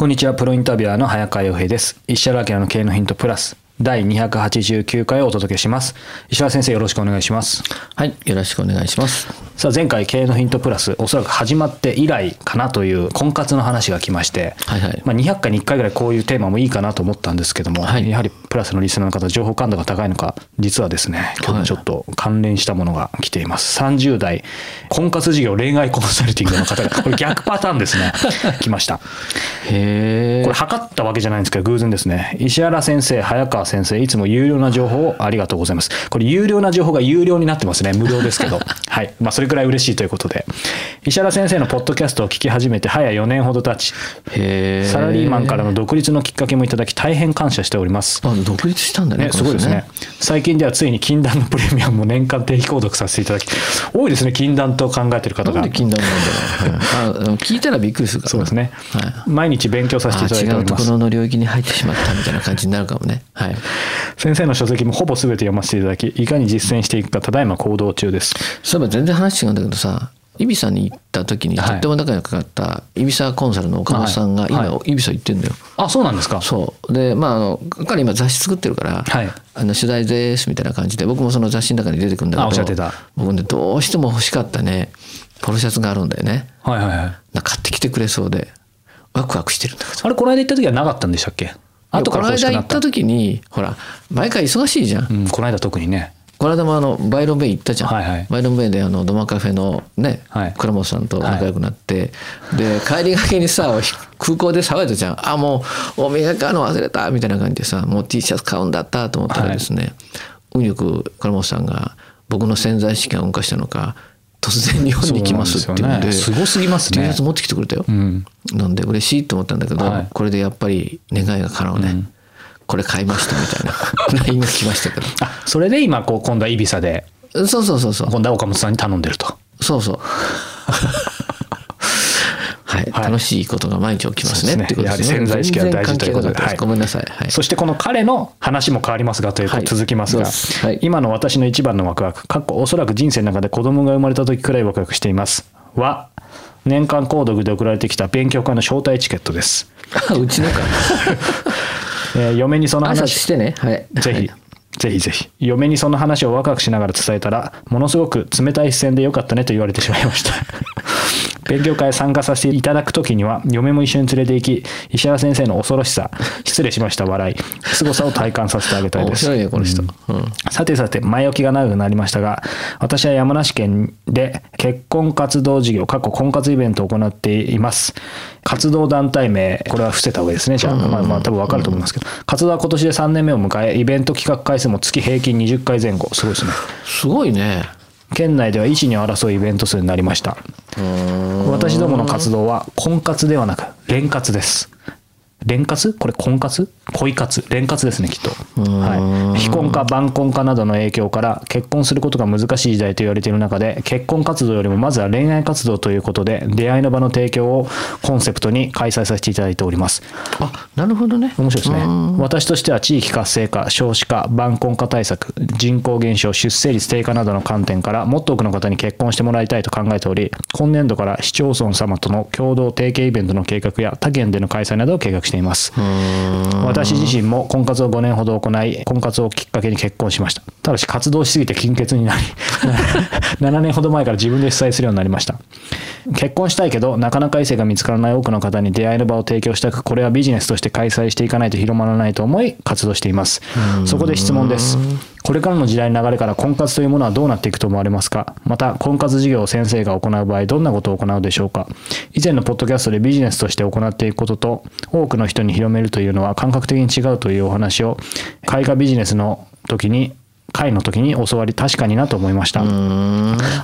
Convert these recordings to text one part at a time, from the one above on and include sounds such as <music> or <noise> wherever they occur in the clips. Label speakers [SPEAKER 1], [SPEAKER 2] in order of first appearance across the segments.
[SPEAKER 1] こんにちは、プロインタビュアーの早川洋平です。石原明の経営のヒントプラス第289回をお届けします。石原先生よろしくお願いします。
[SPEAKER 2] はい、よろしくお願いします。
[SPEAKER 1] さあ前回経営のヒントプラスおそらく始まって以来かなという婚活の話が来まして、
[SPEAKER 2] はいはい。
[SPEAKER 1] まあ、200回に1回ぐらいこういうテーマもいいかなと思ったんですけども、
[SPEAKER 2] はい。
[SPEAKER 1] やはりプラスのリスナーの方情報感度が高いのか実はですね今日もちょっと関連したものが来ています、30代婚活事業恋愛コンサルティングの方が <laughs> これ逆パターンですね <laughs> 来ました。
[SPEAKER 2] へえ
[SPEAKER 1] これ。測ったわけじゃないんですけど偶然ですね石原先生早川先生いつも有料な情報をありがとうございます。これ有料な情報が有料になってますね無料ですけど。<laughs> はい。まあそれくらい嬉しいということで石原先生のポッドキャストを聞き始めて早4年ほど経ち。サラリーマンからの独立のきっかけもいただき大変感謝しております
[SPEAKER 2] あ、独立したんだね。
[SPEAKER 1] ね、すごいですね。最近ではついに禁断のプレミアムも年間定期購読させていただき、多いですね、禁断と考えてる方が。
[SPEAKER 2] 禁断なんだろう。聞いたらびっくりするから。
[SPEAKER 1] そうですね。
[SPEAKER 2] はい。
[SPEAKER 1] 毎日勉強させていただいて
[SPEAKER 2] あ違うとこ
[SPEAKER 1] おります。
[SPEAKER 2] ろの領域に入ってしまったみたいな感じになるかもね。はい。
[SPEAKER 1] 先生の書籍もほぼ全て読ませていただき、いかに実践していくか、ただいま行動中です。
[SPEAKER 2] そういえば全然話違うんだけどさ、イビサに行った時に
[SPEAKER 1] はい。
[SPEAKER 2] とっても仲良くなったイビサコンサルの岡本さんが
[SPEAKER 1] はい。
[SPEAKER 2] 今イビサ行ってんだよ。
[SPEAKER 1] あ、そうなんですか？
[SPEAKER 2] そう。でまああの彼今雑誌作ってるから、
[SPEAKER 1] はい。
[SPEAKER 2] あの取材ですみたいな感じで僕もその雑誌の中に出てくるんだけど
[SPEAKER 1] あおっしゃってた。
[SPEAKER 2] 僕ねどうしても欲しかったね。ポロシャツがあるんだよね。
[SPEAKER 1] はいはいはい。
[SPEAKER 2] 買ってきてくれそうでワクワクしてるんだけど。
[SPEAKER 1] あれ、この間行った時はなかったんでしたっけ？後から
[SPEAKER 2] この。間行ったた時にほら毎回忙しいじゃん、
[SPEAKER 1] うん、この間特にね。
[SPEAKER 2] この間もあのバイロンベイ行ったじゃん、
[SPEAKER 1] はいはい。
[SPEAKER 2] バイロンベイであのドマカフェのね、
[SPEAKER 1] はい。
[SPEAKER 2] 倉本さんと仲良くなって、で帰りがけにさ空港で騒いだじゃん。あもうお土産買うの忘れたみたいな感じでさもう T シャツ買うんだったと思ったらですね、運よく倉本さんが僕の潜在意識が動かしたのか突然日本に来ますっていうんで
[SPEAKER 1] すごすぎますね。
[SPEAKER 2] T シャツ持ってきてくれたよ、
[SPEAKER 1] うん。
[SPEAKER 2] なんで嬉しいと思ったんだけど、
[SPEAKER 1] はい。
[SPEAKER 2] これでやっぱり願いが叶うね、これ買いましたみたいな <laughs> LINE が来ましたけど
[SPEAKER 1] あ、それで今、こう、今度はイビサで、
[SPEAKER 2] そうそうそうそう
[SPEAKER 1] 今度は岡本さんに頼んでると。
[SPEAKER 2] そうそう。<laughs> はい、
[SPEAKER 1] はい
[SPEAKER 2] 楽しいことが毎日起きますね
[SPEAKER 1] ね
[SPEAKER 2] ってことですね。
[SPEAKER 1] やはり潜在意識が大事ということではい
[SPEAKER 2] ごめんなさい。はい。
[SPEAKER 1] そしてこの彼の話も変わりますがということ
[SPEAKER 2] はい
[SPEAKER 1] 続きますが、
[SPEAKER 2] はい
[SPEAKER 1] 今の私の一番のワクワク、かっこおそらく人生の中で子供が生まれた時くらいワクワクしています。は、年間購読で送られてきた勉強会の招待チケットです。<laughs>
[SPEAKER 2] あうちのか。
[SPEAKER 1] えー嫁にその話
[SPEAKER 2] してね。はい。
[SPEAKER 1] ぜひ
[SPEAKER 2] はい、
[SPEAKER 1] ぜひぜひ。嫁にその話をワクワクしながら伝えたら、ものすごく冷たい視線でよかったねと言われてしまいました。勉強会参加させていただくときには、嫁も一緒に連れて行き、石原先生の恐ろしさ、失礼しました笑い、凄さを体感させてあげたいです。
[SPEAKER 2] 面白いね、この人。うん。
[SPEAKER 1] さてさて、前置きが長くなりましたが、私は山梨県で結婚活動事業、過去婚活イベントを行っています。活動団体名、これは伏せた方がいいですね。じゃあ、まあまあ多分わかると思いますけど、活動は今年で3年目を迎え、イベント企画回数も月平均20回前後。すごいですね。
[SPEAKER 2] すごいね。
[SPEAKER 1] 県内では1、2を争うイベント数になりました。私どもの活動は婚活ではなく連活です。連活？これ婚活？恋活？連活ですねきっと、はい、非婚か晩婚かなどの影響から結婚することが難しい時代と言われている中で結婚活動よりもまずは恋愛活動ということで出会いの場の提供をコンセプトに開催させていただいております。
[SPEAKER 2] あ、なるほどね。
[SPEAKER 1] 面白いですね。
[SPEAKER 2] うん。
[SPEAKER 1] 私としては地域活性化少子化晩婚化対策人口減少出生率低下などの観点からもっと多くの方に結婚してもらいたいと考えており今年度から市町村様との共同提携イベントの計画や他県での開催などを計画しています。私自身も婚活を5年ほど行い婚活をきっかけに結婚しました。ただし活動しすぎて金欠になり <laughs> 7年ほど前から自分で主催するようになりました。結婚したいけどなかなか異性が見つからない多くの方に出会いの場を提供したくこれはビジネスとして開催していかないと広まらないと思い活動しています。そこで質問ですこれからの時代の流れから婚活というものはどうなっていくと思われますか？また婚活事業を先生が行う場合どんなことを行うでしょうか？以前のポッドキャストでビジネスとして行っていくことと多くの人に広めるというのは感覚的に違うというお話を絵画ビジネスの時に会の時に教わり確かになと思いました。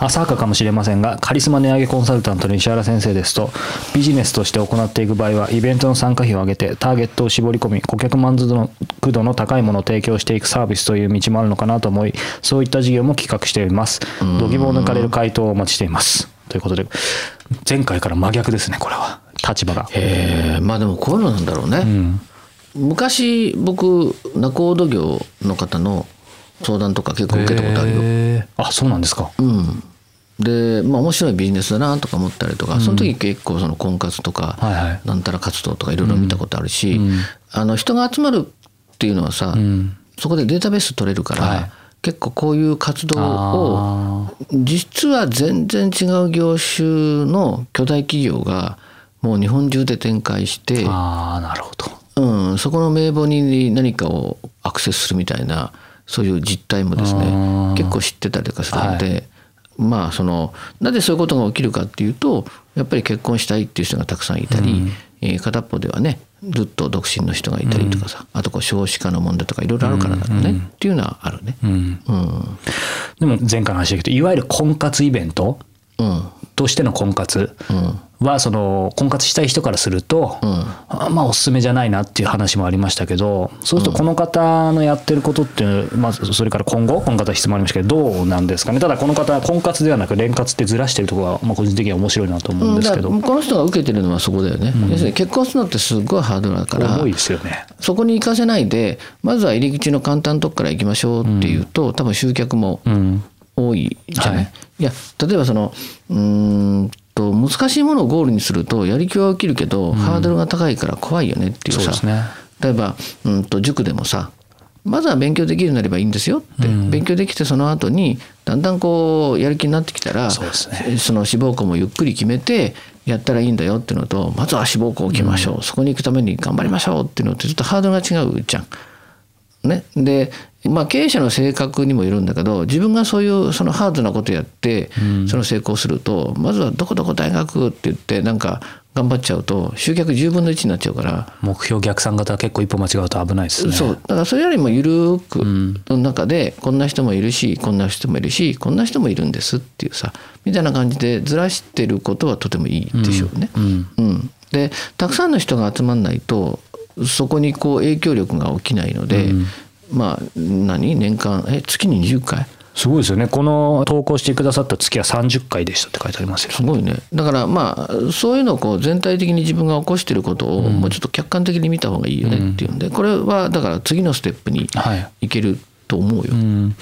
[SPEAKER 1] 浅はかかもしれませんがカリスマ値上げコンサルタントの石原先生ですとビジネスとして行っていく場合はイベントの参加費を上げてターゲットを絞り込み顧客満足度の高いものを提供していくサービスという道もあるのかなと思いそういった事業も企画しています。度肝を抜かれる回答をお待ちしています。ということで前回から真逆ですねこれは。立場が。
[SPEAKER 2] えまあでもこういうのなんだろうね、昔僕仲人業の方の相談とか結構受けたことあるよ。
[SPEAKER 1] へー。あそうなんですか。
[SPEAKER 2] うん、でまあ面白いビジネスだなとか思ったりとか、その時結構その婚活とか、
[SPEAKER 1] はいはい。
[SPEAKER 2] なんたら活動とかいろいろ見たことあるし、あの人が集まるっていうのはさ、
[SPEAKER 1] ん。
[SPEAKER 2] そこでデータベース取れるから、
[SPEAKER 1] はい。
[SPEAKER 2] 結構こういう活動を
[SPEAKER 1] あ
[SPEAKER 2] 実は全然違う業種の巨大企業がもう日本中で展開して、
[SPEAKER 1] あーなるほど。
[SPEAKER 2] うん、そこの名簿に何かをアクセスするみたいなそういう実態もです
[SPEAKER 1] あ
[SPEAKER 2] ね
[SPEAKER 1] ー。
[SPEAKER 2] 結構知ってたりとかするので、まあそのなぜそういうことが起きるかっていうとやっぱり結婚したいっていう人がたくさんいたり、えー片っぽではねずっと独身の人がいたりとかさ、あとこう少子化の問題とかいろいろあるからだろうね、っていうのはあるね。
[SPEAKER 1] うん。
[SPEAKER 2] うん。
[SPEAKER 1] でも前回の話だけどいわゆる婚活イベント
[SPEAKER 2] うん
[SPEAKER 1] としての婚活
[SPEAKER 2] うん。
[SPEAKER 1] はその婚活したい人からすると、まあおすすめじゃないなっていう話もありましたけどそうするとこの方のやってることっていう、まあ、それから今後この方質問ありましたけどどうなんですかね。ただこの方は婚活ではなく恋活ってずらしてるところは、まあ、個人的には面白いなと思うんですけど、
[SPEAKER 2] だからこの人が受けてるのはそこだよね、要するに結婚するのってすごいハードルだから。
[SPEAKER 1] 重いですよね。
[SPEAKER 2] そこに行かせないでまずは入り口の簡単なとこから行きましょうっていうと、多分集客も
[SPEAKER 1] うん
[SPEAKER 2] 多いじゃない、
[SPEAKER 1] はい。
[SPEAKER 2] い、や例えばそのうーんと難しいものをゴールにするとやる気は起きるけど、ハードルが高いから怖いよねっていうさ。
[SPEAKER 1] そうね。
[SPEAKER 2] 例えばうんと塾でもさまずは勉強できるようになればいいんですよって、勉強できてその後にだんだんこうやる気になってきたら
[SPEAKER 1] そね。
[SPEAKER 2] その志望校もゆっくり決めてやったらいいんだよっていうのとまずは志望校を決めましょう、そこに行くために頑張りましょうっていうのってちょっとハードルが違うじゃん。ね、で、まあ、経営者の性格にもよるんだけど自分がそういうそのハードなことやって、その成功するとまずはどこどこ大学って言ってなんか頑張っちゃうと集客10分の1になっちゃうから。
[SPEAKER 1] 目標逆算型は結構一歩間違うと危ないですね。
[SPEAKER 2] そうだからそれよりも緩くの中でこんな人もいるしこんな人もいるしこんな人もいるんですっていうさみたいな感じでずらしてることはとてもいいでしょうね。
[SPEAKER 1] うん
[SPEAKER 2] うんでたくさんの人が集まんないとそこにこう影響力が起きないので、まあ何？年間？え月に20回？
[SPEAKER 1] すごいですよね。この投稿してくださった月は30回でしたって書いてありますよ。
[SPEAKER 2] すごいね。だからまあそういうのをこう全体的に自分が起こしてることをもうちょっと客観的に見た方がいいよねっていうんでこれはだから次のステップに
[SPEAKER 1] はい。
[SPEAKER 2] いけると思うよ。
[SPEAKER 1] うん。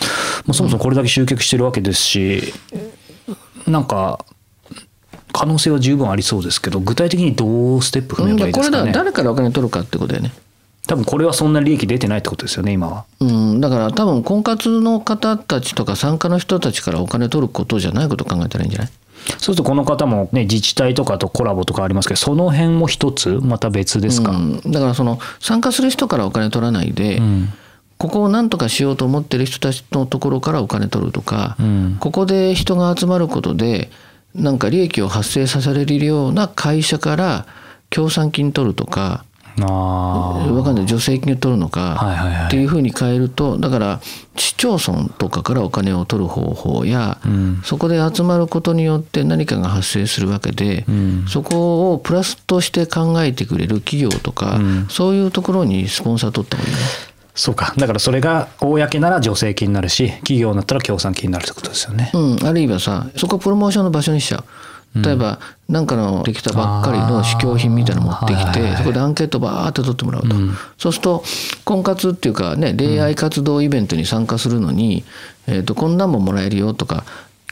[SPEAKER 1] まあ、そもそもこれだけ集客してるわけですし、なんか可能性は十分ありそうですけど具体的にどうステップ踏めばいい
[SPEAKER 2] これだ
[SPEAKER 1] ですかね
[SPEAKER 2] 誰からお金取るかってことだよね。
[SPEAKER 1] 多分これはそんな利益出てないってことですよね今は。
[SPEAKER 2] うん、だから多分婚活の方たちとか参加の人たちからお金取ることじゃないことを考えたらいいんじゃない？
[SPEAKER 1] そうするとこの方もね自治体とかとコラボとかありますけどその辺も一つまた別ですか、
[SPEAKER 2] うん、だからその参加する人からお金取らないで、
[SPEAKER 1] ん。
[SPEAKER 2] ここを何とかしようと思ってる人たちのところからお金取るとか、
[SPEAKER 1] ん。
[SPEAKER 2] ここで人が集まることでなんか利益を発生させられるような会社から協賛金取るとか
[SPEAKER 1] あ。
[SPEAKER 2] わかんない。助成金を取るのか、っていうふうに変えるとだから市町村とかからお金を取る方法や、
[SPEAKER 1] ん。
[SPEAKER 2] そこで集まることによって何かが発生するわけで、
[SPEAKER 1] ん。
[SPEAKER 2] そこをプラスとして考えてくれる企業とか、そういうところにスポンサー取った方がいいね。
[SPEAKER 1] そうか。だからそれが公なら助成金になるし企業になったら協賛金になるってことですよね、
[SPEAKER 2] うん、あるいはさそこをプロモーションの場所にしちゃう。例えば何かのできたばっかりの試供品みたいなの持ってきてそこでアンケートバーって取ってもらうと、そうすると婚活っていうかね恋愛活動イベントに参加するのに、えー、とこんなんももらえるよとか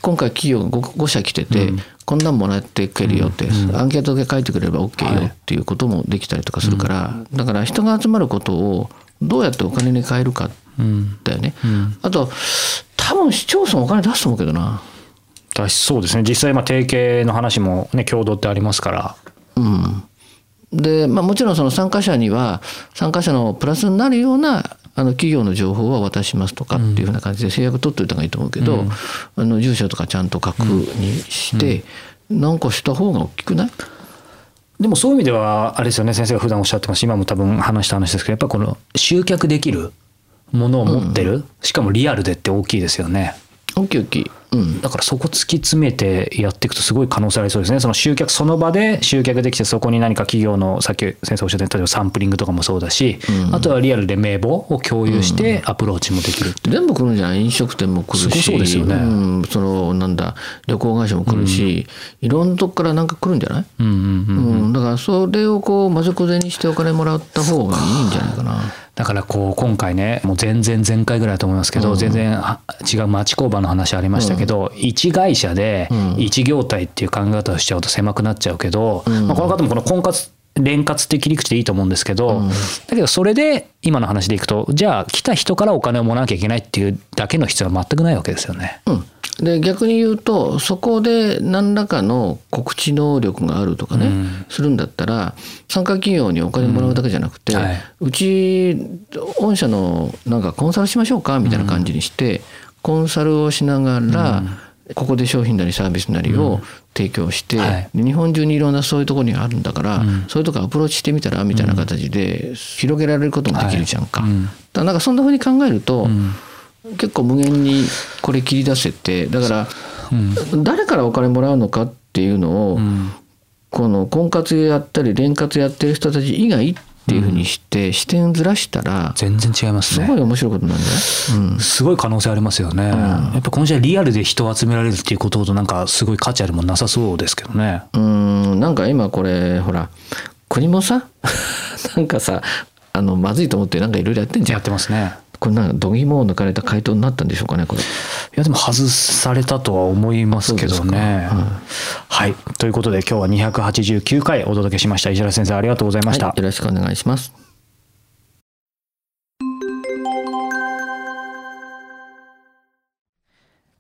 [SPEAKER 2] 今回企業が 5, 5社来てて、こんなんもらってくれるよって、アンケートで書いてくれれば OK よっていうこともできたりとかするから、だから人が集まることをどうやってお金に変えるかだよね。あと多分市町村お金出すと思うけどな。
[SPEAKER 1] だしそうですね。実際まあ提携の話もね共同ってありますから。
[SPEAKER 2] うん、で、まあ、もちろんその参加者には参加者のプラスになるようなあの企業の情報は渡しますとかっていうふうな感じで制約取っておいた方がいいと思うけど、あの住所とかちゃんと確認して、なんかした方が大きくない？
[SPEAKER 1] でもそういう意味ではあれですよね先生が普段おっしゃってます。今も多分話した話ですけどやっぱこの集客できるものを持ってる、しかもリアルでって大きいですよね。
[SPEAKER 2] 大きい大きい。うん。
[SPEAKER 1] だからそこ突き詰めてやっていくとすごい可能性ありそうですね。その集客その場で集客できてそこに何か企業のさっき先生おっしゃったように例えばサンプリングとかもそうだし、あとはリアルで名簿を共有してアプローチもできるっていう。
[SPEAKER 2] 全部来るんじゃん飲食店も来るし
[SPEAKER 1] そうですよね。
[SPEAKER 2] ん、そのなんだ旅行会社も来るし、いろんなとこからなんか来るんじゃない、
[SPEAKER 1] うんうんうん
[SPEAKER 2] うん。だからそれをこう魔族背にしてお金もらった方がいいんじゃないかな。
[SPEAKER 1] だからこう今回ねもう全然前回ぐらいだと思いますけど、全然あ違う町工場の話ありましたけど、一会社で一業態っていう考え方をしちゃうと狭くなっちゃうけど、まあ、この方もこの婚活連活って切り口でいいと思うんですけど、だけどそれで今の話でいくとじゃあ来た人からお金をもらわなきゃいけないっていうだけの必要は全くないわけですよね。
[SPEAKER 2] うん、で逆に言うとそこで何らかの告知能力があるとかね、するんだったら参加企業にお金もらうだけじゃなくて、
[SPEAKER 1] うん。はい。う
[SPEAKER 2] ち御社のなんかコンサルしましょうかみたいな感じにして、コンサルをしながら、ここで商品なりサービスなりを提供して、
[SPEAKER 1] はい。
[SPEAKER 2] で日本中にいろんなそういうところにあるんだから、そういうとこアプローチしてみたらみたいな形で広げられることもできるじゃんか。
[SPEAKER 1] はい。うん。
[SPEAKER 2] だからなんかそんな風に考えると、結構無限にこれ切り出せてだから、誰からお金もらうのかっていうのを、この婚活やったり連活やってる人たち以外っていうふうにして、視点ずらしたら
[SPEAKER 1] 全然違いますね。
[SPEAKER 2] すごい面白いことなんだよ。うん。
[SPEAKER 1] すごい可能性ありますよね、やっぱこの時代リアルで人を集められるっていうことほどなんかすごい価値あるもんなさそうですけどね。
[SPEAKER 2] うーん。なんか今これほら国もさ <laughs> なんかさあのまずいと思ってなんかいろいろやってんじゃ
[SPEAKER 1] や
[SPEAKER 2] ん
[SPEAKER 1] ってますね
[SPEAKER 2] これなんか度肝を抜かれた回答になったんでしょうかねこれ
[SPEAKER 1] いやでも外されたとは思いますけどね。はいということで今日は289回お届けしました石原先生ありがとうございました。
[SPEAKER 2] はい、よろしくお願いします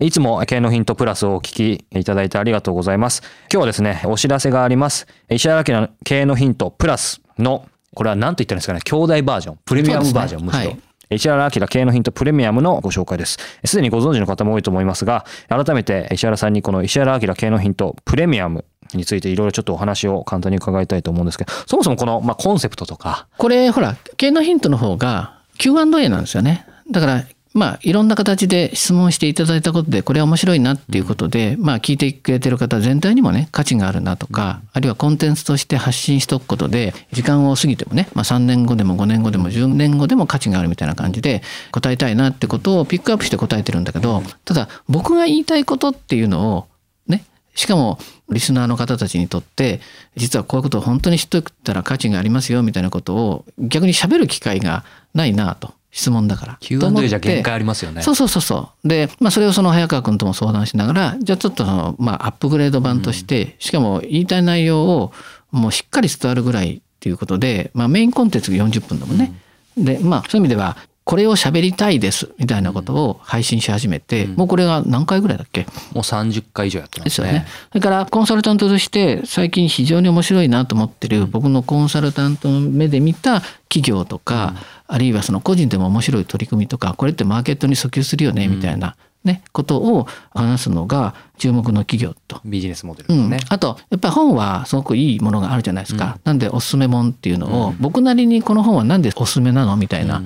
[SPEAKER 1] いつも経営のヒントプラスをお聞きいただいてありがとうございます。今日はですね、お知らせがあります。石原明の経営のヒントプラスの、これは何と言ったんですかね、兄弟バージョン、プレミアムバージョン、むしろ。
[SPEAKER 2] はい
[SPEAKER 1] 石原明経営のヒントプレミアムのご紹介です。すでにご存知の方も多いと思いますが、改めて石原さんにこの石原明経営のヒントプレミアムについていろいろちょっとお話を簡単に伺いたいと思うんですけど、そもそもこの、まあ、コンセプトとか、
[SPEAKER 2] これほら経営のヒントの方が Q&A なんですよねだからまあいろんな形で質問していただいたことでこれは面白いなっていうことで、まあ聞いてくれてる方全体にもね価値があるなとか、あるいはコンテンツとして発信しておくことで時間を過ぎてもね、まあ、3年後でも5年後でも10年後でも価値があるみたいな感じで答えたいなってことをピックアップして答えてるんだけどただ僕が言いたいことっていうのをねしかもリスナーの方たちにとって実はこういうことを本当に知っておいたら価値がありますよみたいなことを逆に喋る機会がないなと質問だから。
[SPEAKER 1] Q&A
[SPEAKER 2] て
[SPEAKER 1] じゃ限界ありますよね。
[SPEAKER 2] そうそうそうそう。で、まあそれをその早川君とも相談しながら、じゃあちょっとその、まあアップグレード版として、しかも言いたい内容をもうしっかり伝わるぐらいっていうことで、まあメインコンテンツが40分だもんね。で、まあそういう意味では、これを喋りたいですみたいなことを配信し始めて、もうこれが何回ぐらいだっけ？
[SPEAKER 1] もう30回以上やってま
[SPEAKER 2] ですよね。
[SPEAKER 1] すね。。
[SPEAKER 2] それからコンサルタントとして最近非常に面白いなと思ってる僕のコンサルタントの目で見た企業とか、あるいはその個人でも面白い取り組みとかこれってマーケットに訴求するよねみたいな、ね、ことを話すのが注目の企業と。
[SPEAKER 1] ビジネスモデル
[SPEAKER 2] うん。あとやっぱり本はすごくいいものがあるじゃないですか、なんでおすすめもんっていうのを、僕なりにこの本はなんでおすすめなの？みたいな、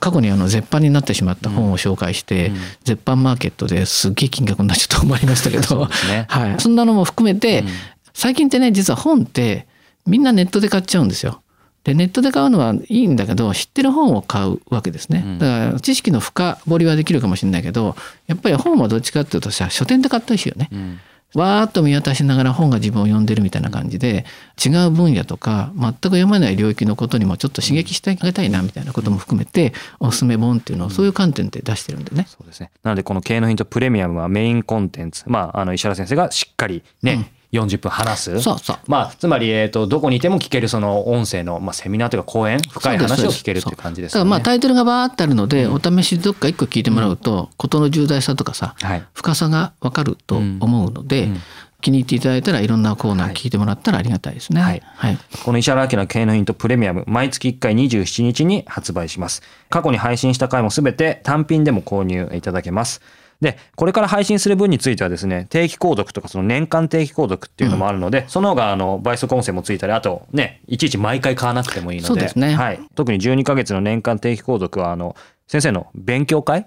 [SPEAKER 2] 過去にあの絶版になってしまった本を紹介して、絶版マーケットですっげえ金額になっちゃったと思いましたけど
[SPEAKER 1] ね。<laughs>
[SPEAKER 2] はい、そんなのも含めて、最近ってね実は本ってみんなネットで買っちゃうんですよ。でネットで買うのはいいんだけど知ってる本を買うわけですね。だから知識の深掘りはできるかもしれないけどやっぱり本はどっちかっていうとさ書店で買ってほしいよね。わーっと見渡しながら本が自分を読んでるみたいな感じで違う分野とか全く読まない領域のことにもちょっと刺激してあげたいなみたいなことも含めておすすめ本っていうのをそういう観点で出してるんでね。
[SPEAKER 1] そうですね。なのでこの経営のヒントプレミアムはメインコンテンツ、まああの石原先生がしっかりね、
[SPEAKER 2] うん
[SPEAKER 1] 40分話す？
[SPEAKER 2] そうそう
[SPEAKER 1] まあつまりえっ、とどこにいても聞けるその音声のまあセミナーというか講演深い話を聞けるっていう感じですよね。
[SPEAKER 2] だからまあタイトルがバーってあるので、お試しどっか一個聞いてもらうと、事の重大さとかさ、
[SPEAKER 1] はい。
[SPEAKER 2] 深さがわかると思うので、
[SPEAKER 1] うん
[SPEAKER 2] 気に入っていただいたらいろんなコーナー聞いてもらったらありがたいですね。
[SPEAKER 1] はい
[SPEAKER 2] はい。
[SPEAKER 1] この石原明の経営のヒントプレミアム、毎月1回27日に発売します。過去に配信した回もすべて単品でも購入いただけます。で、これから配信する分についてはですね、定期購読とかその年間定期購読っていうのもあるので、その方があの倍速音声もついたり、あとね、いちいち毎回買わなくてもいいので、
[SPEAKER 2] そうですね
[SPEAKER 1] はい。特に12ヶ月の年間定期購読は、あの、先生の勉強会
[SPEAKER 2] はい。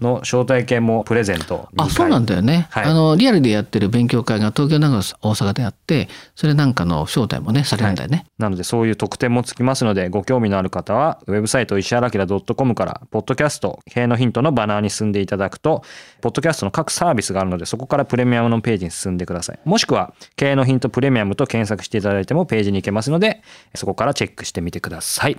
[SPEAKER 1] の招待券もプレゼント
[SPEAKER 2] あ、そうなんだよね。
[SPEAKER 1] はい。
[SPEAKER 2] あの、リアルでやってる勉強会が東京、長野、大阪であって、それなんかの招待もね、されるんだよね。
[SPEAKER 1] なのでそういう特典もつきますのでご興味のある方はウェブサイト石原明 .com からポッドキャスト経営のヒントのバナーに進んでいただくとポッドキャストの各サービスがあるのでそこからプレミアムのページに進んでください。もしくは経営のヒントプレミアムと検索していただいてもページに行けますのでそこからチェックしてみてください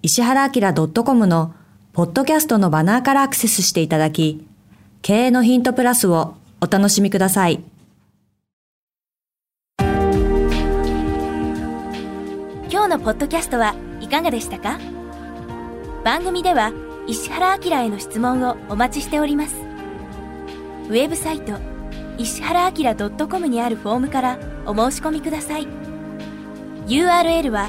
[SPEAKER 3] 石原明 .com のポッドキャストのバナーからアクセスしていただき、経営のヒントプラスをお楽しみください。
[SPEAKER 4] 今日のポッドキャストはいかがでしたか？番組では石原明への質問をお待ちしております。ウェブサイト石原明 .com にあるフォームからお申し込みください。URL は